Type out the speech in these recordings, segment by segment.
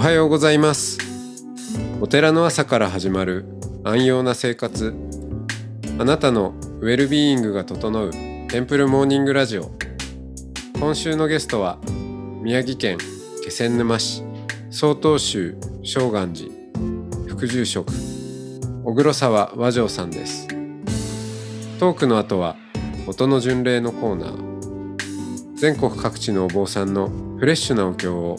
おはようございます。お寺の朝から始まる安養な生活。あなたのウェルビーイングが整うテンプルモーニングラジオ。今週のゲストは宮城県気仙沼市曹洞宗正願寺副住職小黒沢和尚さんです。トークの後は音の巡礼のコーナー。全国各地のお坊さんのフレッシュなお経を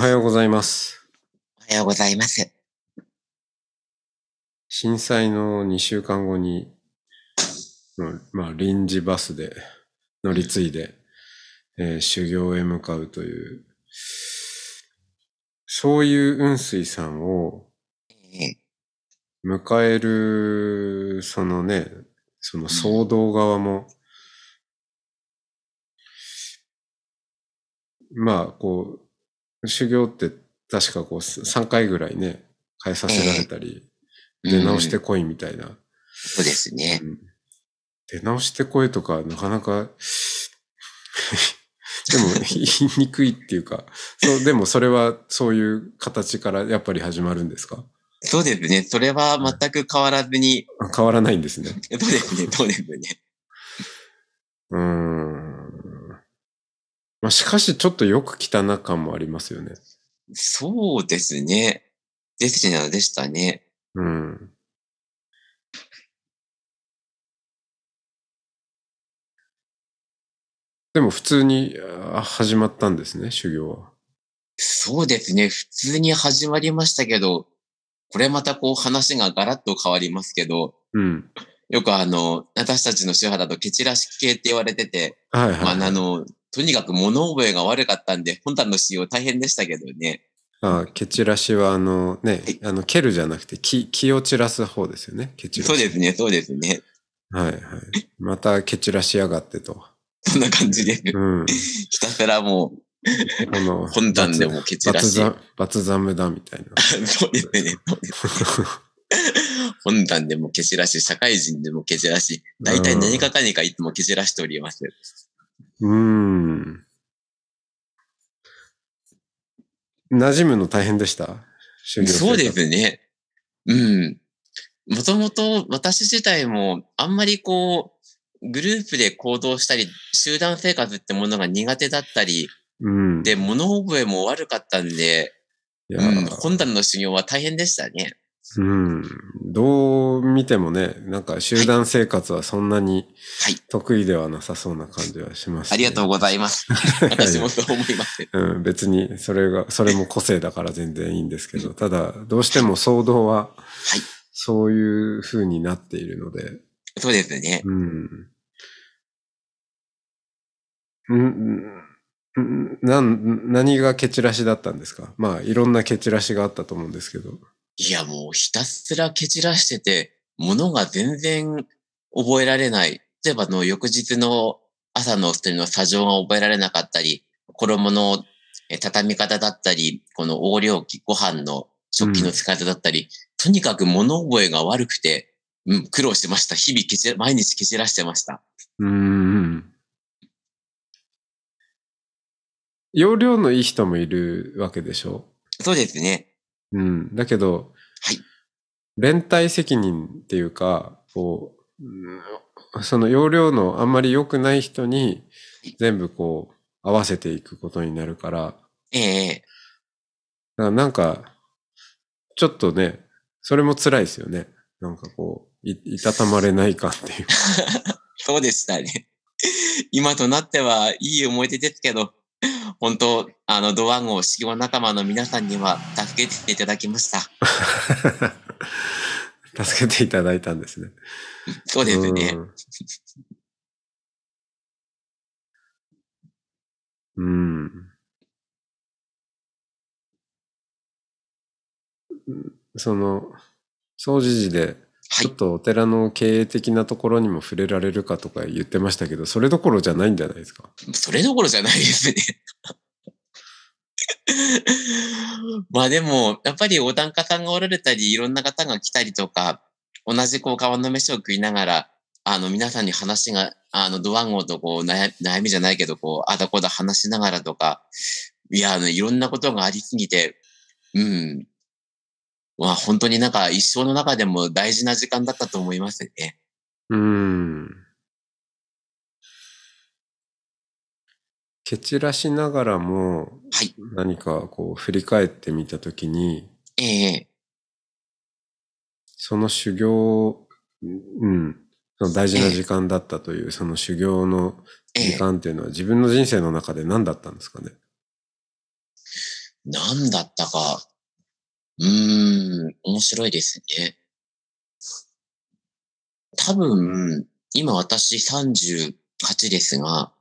はようございます。おはようございます。震災の2週間後に、うんまあ、臨時バスで乗り継いで、えー修行へ向かうという、そういう雲水さんをえ迎える、そのね、その騒動側も、まあ、こう、修行って確かこう3回ぐらいね、変えさせられたり、え出直してこいみたいな。そうですね。うん出直してこいとか、なかなか、でも言いにくいっていうか、そう、でもそれはそういう形からやっぱり始まるんですか？そうですね。それは全く変わらずに、あ変わらないんですね。そうですね、そうですね。うーん。まあ、しかしちょっとよく汚感もありますよね。そうですね。ですね、でしたね。うん。でも普通にあ始まったんですね、修行は。そうですね。普通に始まりましたけど、これまたこう話がガラッと変わりますけど、うん。よくあの、私たちの宗派だとケチラシ系って言われてて、はいはい。まああの、とにかく物覚えが悪かったんで、本棚の使用大変でしたけどね。あケチラシはあのねはい、あの、蹴るじゃなくて気、気を散らす方ですよね、ケチラシ。そうですね、そうですね。はいはい。またケチラしやがってと。そんな感じで、うん。ひたすらもう、この、本段でもケチラシ。罰ザムだみたいな。そうですね。そうですね 本段でもケチらし、社会人でもケチらし、大体何かかにかいつもケチらしております。うーん。馴染むの大変でした？そうですね。うん。もともと私自体もあんまりこう、グループで行動したり、集団生活ってものが苦手だったり、うん。で、物覚えも悪かったんで、うん、ー本段の修行は大変でしたね。うん。どう見てもね、なんか集団生活はそんなにはい得意ではなさそうな感じはします、ありがとうございます。私もそう思います。うん、別にそれが、それも個性だから全然いいんですけど、ただ、どうしても騒動は、はいそういう風になっているので、そうですね。うん。んんなん、何がケチラシだったんですか？まあ、いろんなケチラシがあったと思うんですけど。いや、もうひたすら蹴散らしてて、物が全然覚えられない。例えばあの翌日の朝の捨ての作情が覚えられなかったり、衣のえ畳み方だったり、この横領器、ご飯の食器の使い方だったり、とにかく物覚えが悪くて、うん、苦労してました。日々蹴散ら、毎日蹴散らしてました。うーん。容量のいい人もいるわけでしょ？そうですね。うん。だけど、はい連帯責任っていうか、こう、うんその容量のあんまり良くない人に全部こう合わせていくことになるから、ええだからなんか、ちょっとね、それも辛いですよね。なんかこう、い、いたたまれない感っていう。そうでしたね。今となってはいい思い出ですけど、本当、あの、ドワンゴ修行仲間の皆さんには助けていただきました。助けていただいたんですね。そうですね。うん。うん。その、掃除時で、はいちょっ。とお寺の経営的なところにも触れられるかとか言ってましたけど、それどころじゃないんじゃないですか？それどころじゃないですね。まあでも、やっぱりお檀家さんがおられたり、いろんな方が来たりとか、同じこう川の飯を食いながら、あの皆さんに話が、あのドワンゴとこう悩悩みじゃないけど、こう、あだこだ話しながらとか、いや、あのいろんなことがありすぎて、うん。まあ本当になんか一生の中でも大事な時間だったと思いますね。うん。蹴散らしながらも、はい。何かこう振り返ってみたときに、ええその修行、うん、その大事な時間だったという、その修行の時ええ間っていうのは自分の人生の中で何だったんですかね？何だったか。うーん、面白いですね。多分、今私38ですが、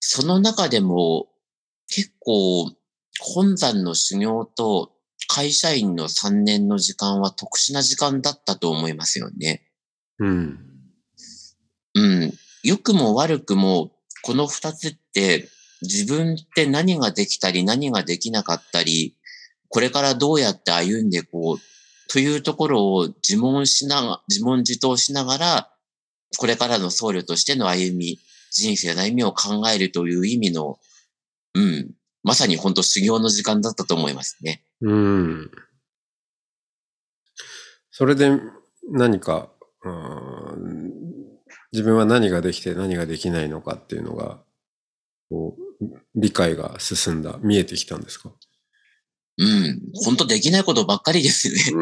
その中でも結構本山の修行と会社員の3年の時間は特殊な時間だったと思いますよね。うん。うん。良くも悪くも、この二つって、自分って何ができたり何ができなかったり、これからどうやって歩んでいこうというところを自問しなが、自問自答しながら、これからの僧侶としての歩み、人生の歩みを考えるという意味の、うん。まさに本当修行の時間だったと思いますね。うん。それで何か、うん自分は何ができて何ができないのかっていうのが、こう、理解が進んだ、見えてきたんですか？うん。本当できないことばっかりですね。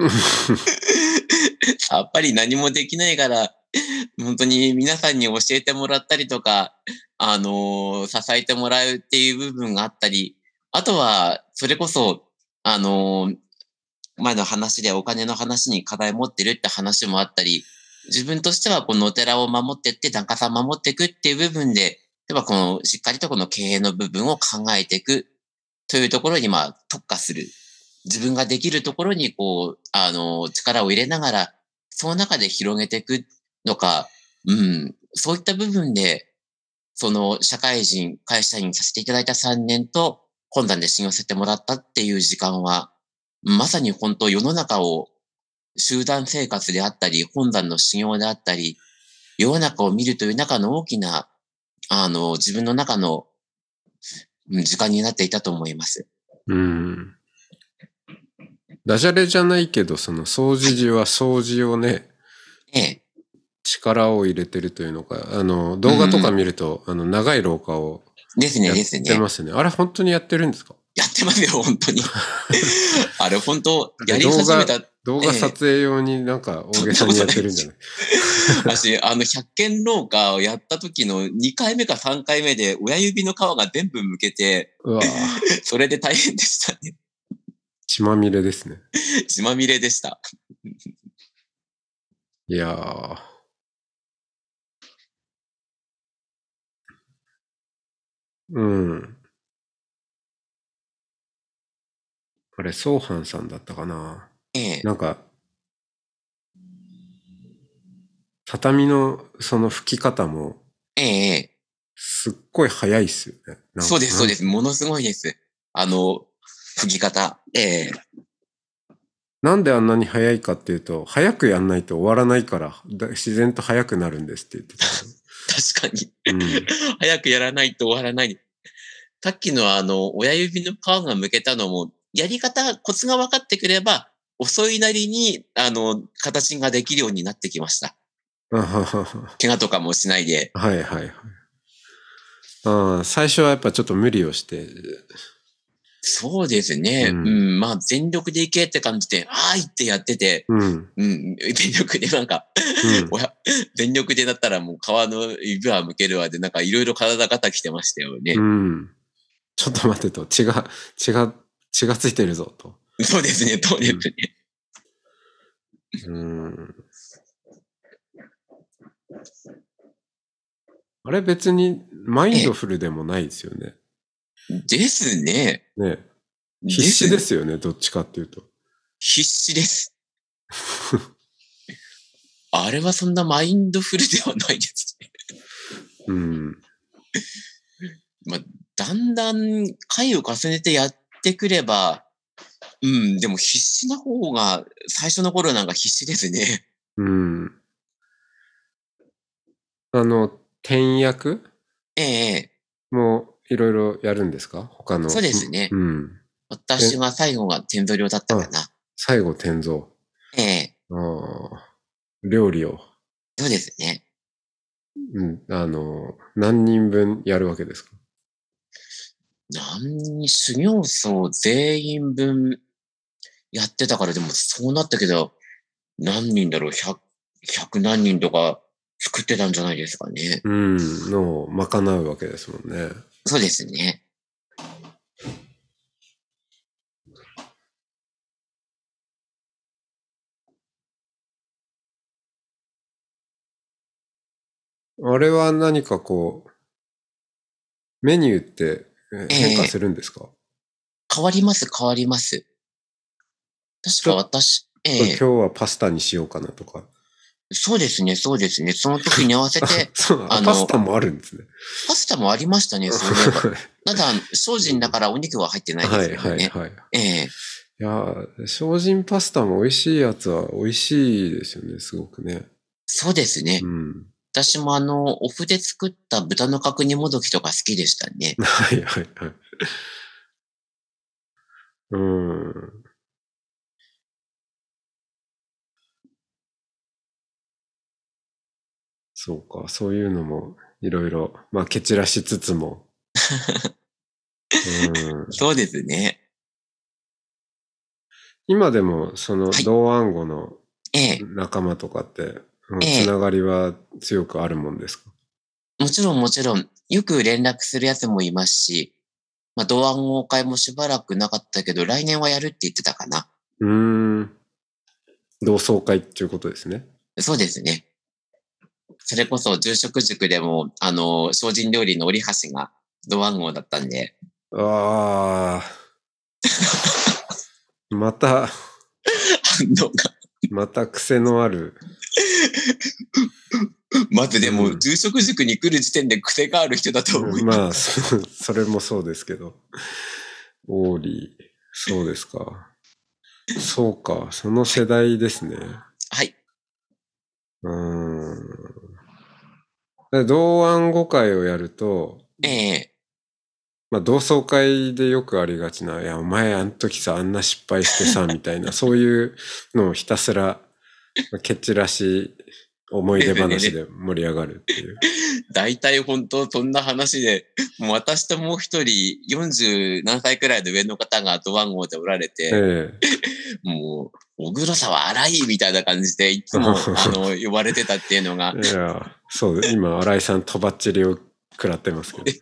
やっぱり何もできないから、本当に皆さんに教えてもらったりとか、あの支えてもらうっていう部分があったり、あとは、それこそ、あの前の話でお金の話に課題持ってるって話もあったり、自分としてはこのお寺を守ってって、檀家さん守っていくっていう部分で、例えばこの、しっかりとこの経営の部分を考えていくというところに、まあ、特化する。自分ができるところに、こう、あの、力を入れながら、その中で広げていくのか、うん、そういった部分で、その、社会人、会社員させていただいた3年と、本山で信用させてもらったっていう時間は、まさに本当世の中を、集団生活であったり、本山の修行であったり、世の中を見るという中の大きな、あの、自分の中の、うん時間になっていたと思います。うん。ダジャレじゃないけど、その掃除時は掃除をね、ええ。力を入れてるというのか、あの、動画とか見ると、あの、長い廊下をですね、やっですね。てますね。あれ本当にやってるんですか？やってますよ、本当に。あれ、本当やり始めた、動画撮影用になんか大げさにやってるんじゃない、私、あの、100件廊下をやった時の2回目か3回目で、親指の皮が全部むけて、それで大変でしたね。血まみれですね。血まみれでした。いやー。うん。あれ、ソーハンさんだったかな。ええ。なんか、畳のその拭き方も、ええ。すっごい早いっすよね。なんかそうです、そうです。ものすごいです。あの、吹き方。ええ。なんであんなに早いかっていうと、早くやんないと終わらないから、だ自然と早くなるんですって言って確かに。た。うん。早くやらないと終わらない。さっきのあの、親指の皮がむけたのも、やり方、コツが分かってくれば、遅いなりに、あの、形ができるようになってきました。怪我とかもしないで。はいはいはい。ああ最初はやっぱちょっと無理をして、そうですね。ううんん、まあ、全力でいけって感じで、あーいってやってて、うん。うん、全力でなんか、うん、おや全力でだったらもう皮の指は向けるわで、なんかいろいろ体がたきてましたよね。うん。ちょっと待ってと、血が、血が、血がついてるぞと。そうですね、そうですね。うん。あれ別にマインドフルでもないですよね。ですね。ね。必死ですよね、どっちかっていうと。必死です。あれはそんなマインドフルではないですね。うん。だんだん回を重ねてやってくれば、うん、でも必死な方が最初の頃なんか必死ですね。うん。あの、転訳ええもいろいろやるんですか？他の。そうですねうん。私が最後が天造量だったかな。最後、天蔵。ええああ。料理を。そうですね。うん。あの、何人分やるわけですか？何人、修行僧全員分やってたから、でもそうなったけど、何人だろう、100、100何人とか作ってたんじゃないですかね。うん。のを賄うわけですもんね。そうですね。あれは何かこう、メニューってえ変化するんですか、変わります、変わります。確か私、ええ今日はパスタにしようかなとか。そうですね、そうですね。その時に合わせて、そう、ああのパスタもあるんですね。パスタもありましたね、そういえば。た だ、精進だからお肉は入ってないはいですよね。はいはい。ええいやー、精進パスタも美味しいやつは美味しいですよね、すごくね。そうですね。うん。私もあの、お麩で作った豚の角煮もどきとか好きでしたね。はいはいはい。うん。そうか、そういうのもいろいろ、まあ、蹴散らしつつも。うん、そうですね。今でも、その、はい同暗号のええ仲間とかって、うんええつながりは強くあるもんですか？もちろんもちろん、よく連絡するやつもいますし、まあ、同暗号会もしばらくなかったけど、来年はやるって言ってたかな。うーん。同窓会っていうことですね。そうですね。それこそ住職塾でも、あの、精進料理の折橋が同暗号だったんで、ああ。また。また癖のある。まずでも、うん住職塾に来る時点で癖がある人だと思います。まあ、そ それもそうですけど。オーリー、そうですか。そうか、その世代ですね。はい。うーん。で同案語会をやると、ええ。まあ、同窓会でよくありがちな、いや、お前あの時さ、あんな失敗してさ、みたいな、そういうのをひたすら、まあ蹴散らし、思い出話で盛り上がるっていう。大体本当そんな話で、もう私ともう一人、40何歳くらいの上の方がドワン号でおられて、え もう、小黒さは荒いみたいな感じで、いつも、あの、呼ばれてたっていうのがそう、今、新井さんとばっちりを食らってますけど。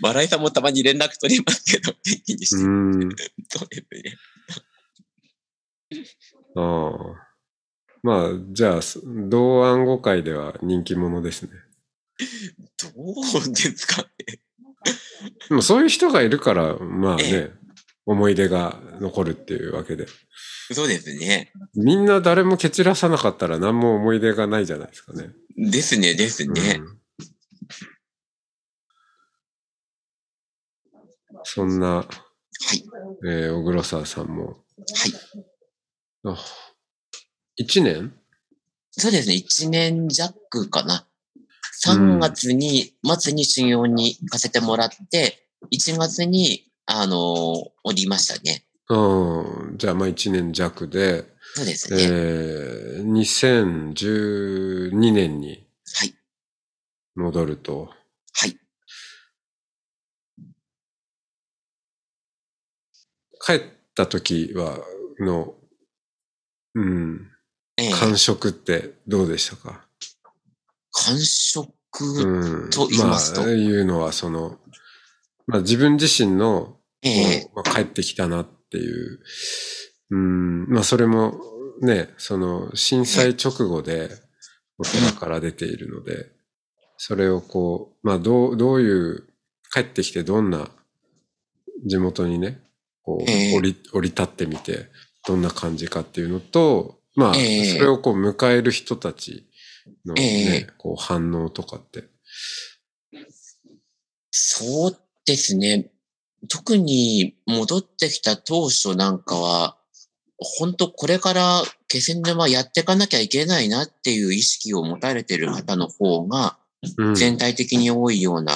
笑いさんもたまに連絡取りますけど、元気にしてうーん。ああ。まあ、じゃあ、同暗語会では人気者ですね。どうですかね。でもそういう人がいるから、まあね、え思い出が残るっていうわけで。そうですね。みんな誰も蹴散らさなかったら何も思い出がないじゃないですかね。ですね、ですね。うんそんな、はい。えー小黒沢さんも、はい。あ一年？そうですね、1年弱かな。3月に、末に修行に行かせてもらって、1月に、あのー降りましたね。うん。じゃあ、まあ一年弱で、そうですね。えー、2012年にはい。戻ると。はい。帰った時は、の、うん、ええ感触ってどうでしたか？感触、うん。と言いますと？まあ、いうのは、その、まあ自分自身の、え帰ってきたなっていう、うん、まあそれもね、その震災直後でお寺から出ているので、それをこう、まあどう、どういう、帰ってきてどんな地元にね、こう、ええ。降り、降り立ってみて、どんな感じかっていうのと、まあ、ええ。それをこう迎える人たちのね、ええ。こう反応とかって。そうですね。特に戻ってきた当初なんかは、本当これから気仙沼やっていかなきゃいけないなっていう意識を持たれてる方の方がうん。全体的に多いような、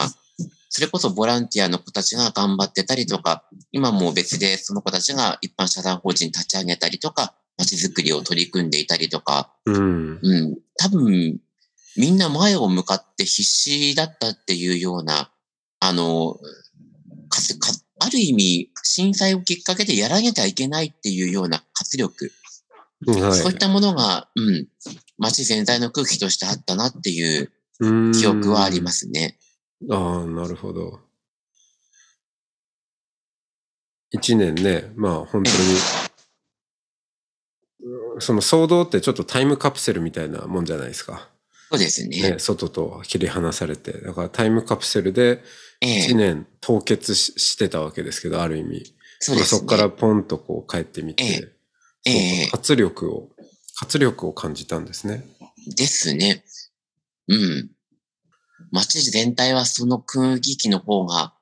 それこそボランティアの子たちが頑張ってたりとか、今も別でその子たちが一般社団法人立ち上げたりとか、街づくりを取り組んでいたりとか、うん。うん、多分、みんな前を向かって必死だったっていうような、あの、ある意味、震災をきっかけでやらなきゃいけないっていうような活力、はい。そういったものが、うん、街全体の空気としてあったなっていううん記憶はありますね。ああ、なるほど。一年ね、まあ本当に、うんその騒動ってちょっとタイムカプセルみたいなもんじゃないですか。そうですね。ね、外と切り離されて。だからタイムカプセルでええ一年凍結ししてたわけですけど、ある意味。そうですね。まあそこからポンとこう帰ってみて、活力を、活力を感じたんですね。ですね。うん。街全体はその空気気の方が、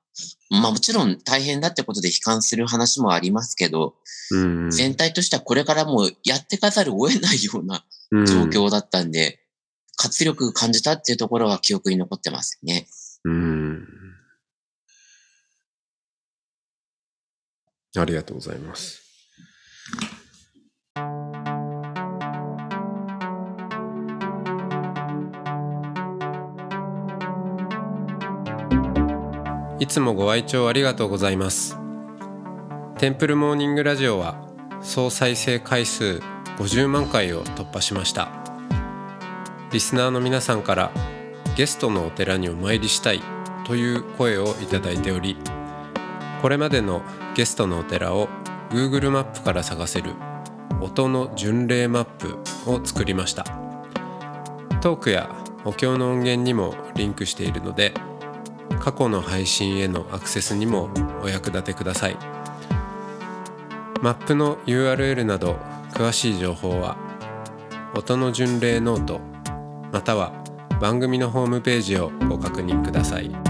まあもちろん大変だってことで悲観する話もありますけど、うんうん。全体としてはこれからもうやってかざるを得ないようなうん状況だったんで、活力感じたっていうところは記憶に残ってますね。うん。ありがとうございます。いつもご愛聴ありがとうございます。テンプルモーニングラジオは総再生回数50万回を突破しました。リスナーの皆さんからゲストのお寺にお参りしたいという声をいただいておりこれまでのゲストのお寺を Google マップから探せる音の巡礼マップを作りましたトークやお経の音源にもリンクしているので過去の配信へのアクセスにもお役立てくださいマップの URL など詳しい情報は音の巡礼ノートまたは番組のホームページをご確認ください。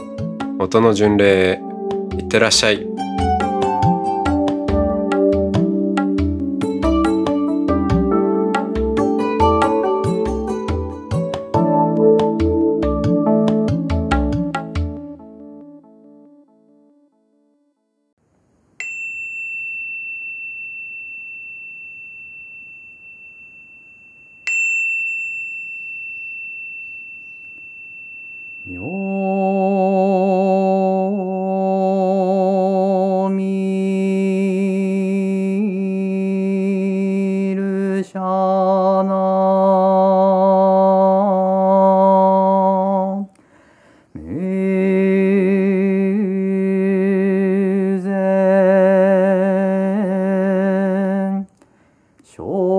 音の巡礼へいってらっしゃい。少女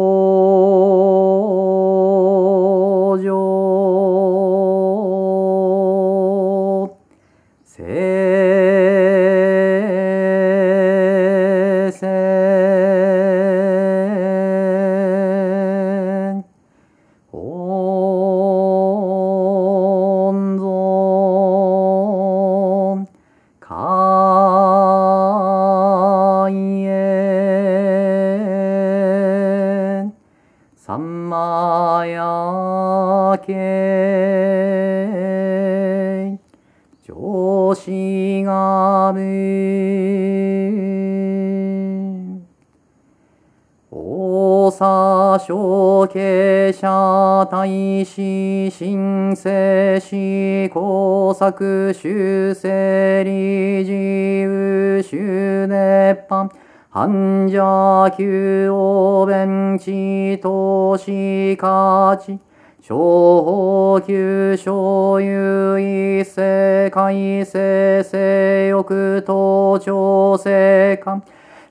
者大使新世史工作修正理自由修熱版繁者旧欧弁地投資価値小法九小有一世改正性欲等調整官。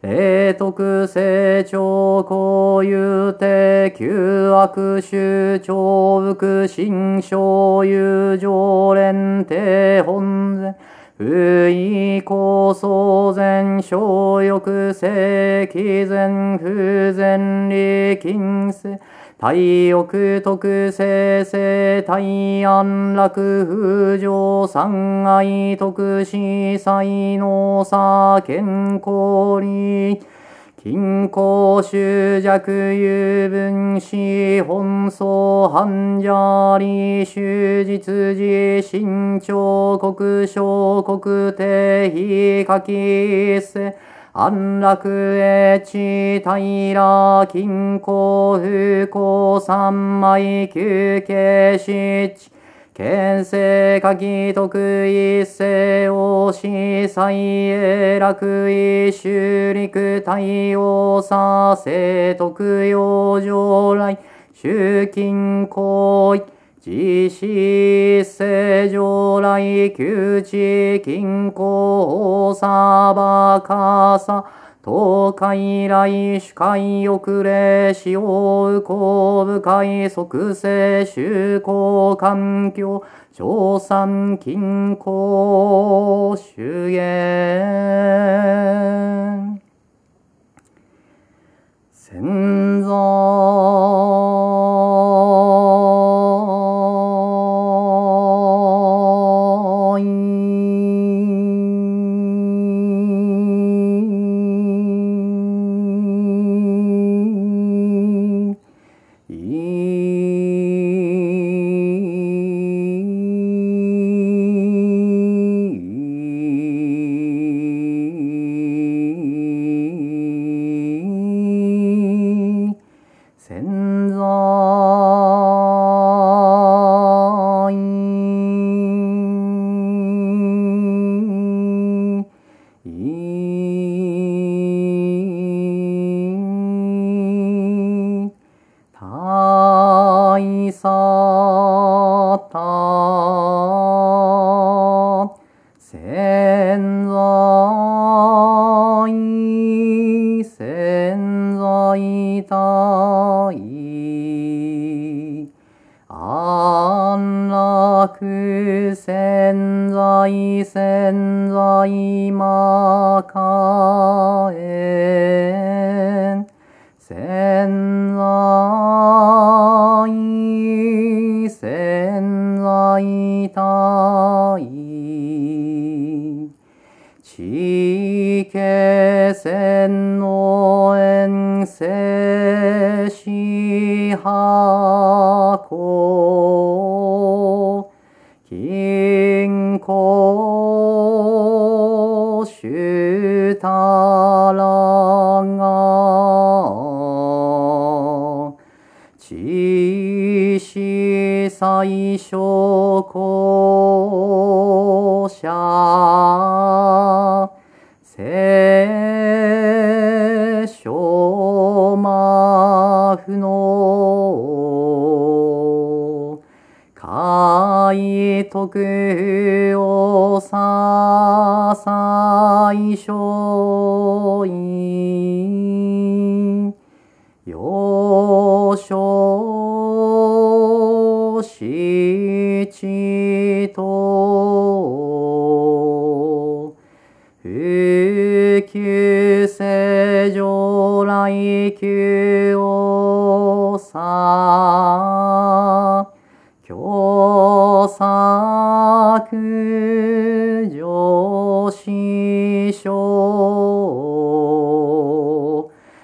霊徳成長公有定旧悪衆長福新小有常連定本然不意構想前小欲正気前不前利金性太欲特性性大安楽不上三愛特司才能差健康利均衡執着有分子本草繁者利終実自身長国小国定非下記世安楽へ地平ら均衡不幸三枚休憩失地県政下記徳一世王司祭永楽一修陸太王佐世徳陽上来集金行為。自死世上来窮地均衡サバカサ東海来主海遅れ使用公部会即世修行環境調産均衡主言潜在 Mm. 金庫主たらが知識最小公者聖書マフの徳をさ最小因幼少七と普及正常来旧をさ作上司書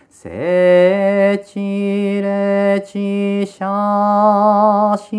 聖地霊地者死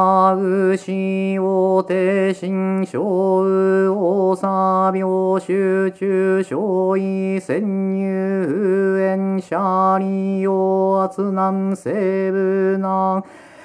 元が牛を定心小右大差病集中小位潜入縁シャリオ圧難西部難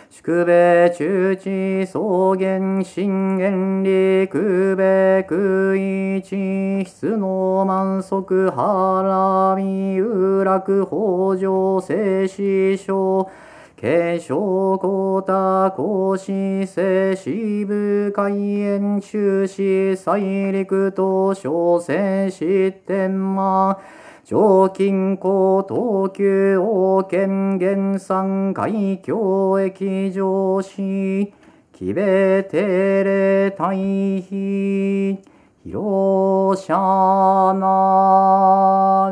宿米中地草原深原陸米空一質の満足腹見有楽北条静止症継承高多公子世支部開園中止大陸東小生失点満上近高東急王権原産海峡駅上司木部定例大比広社な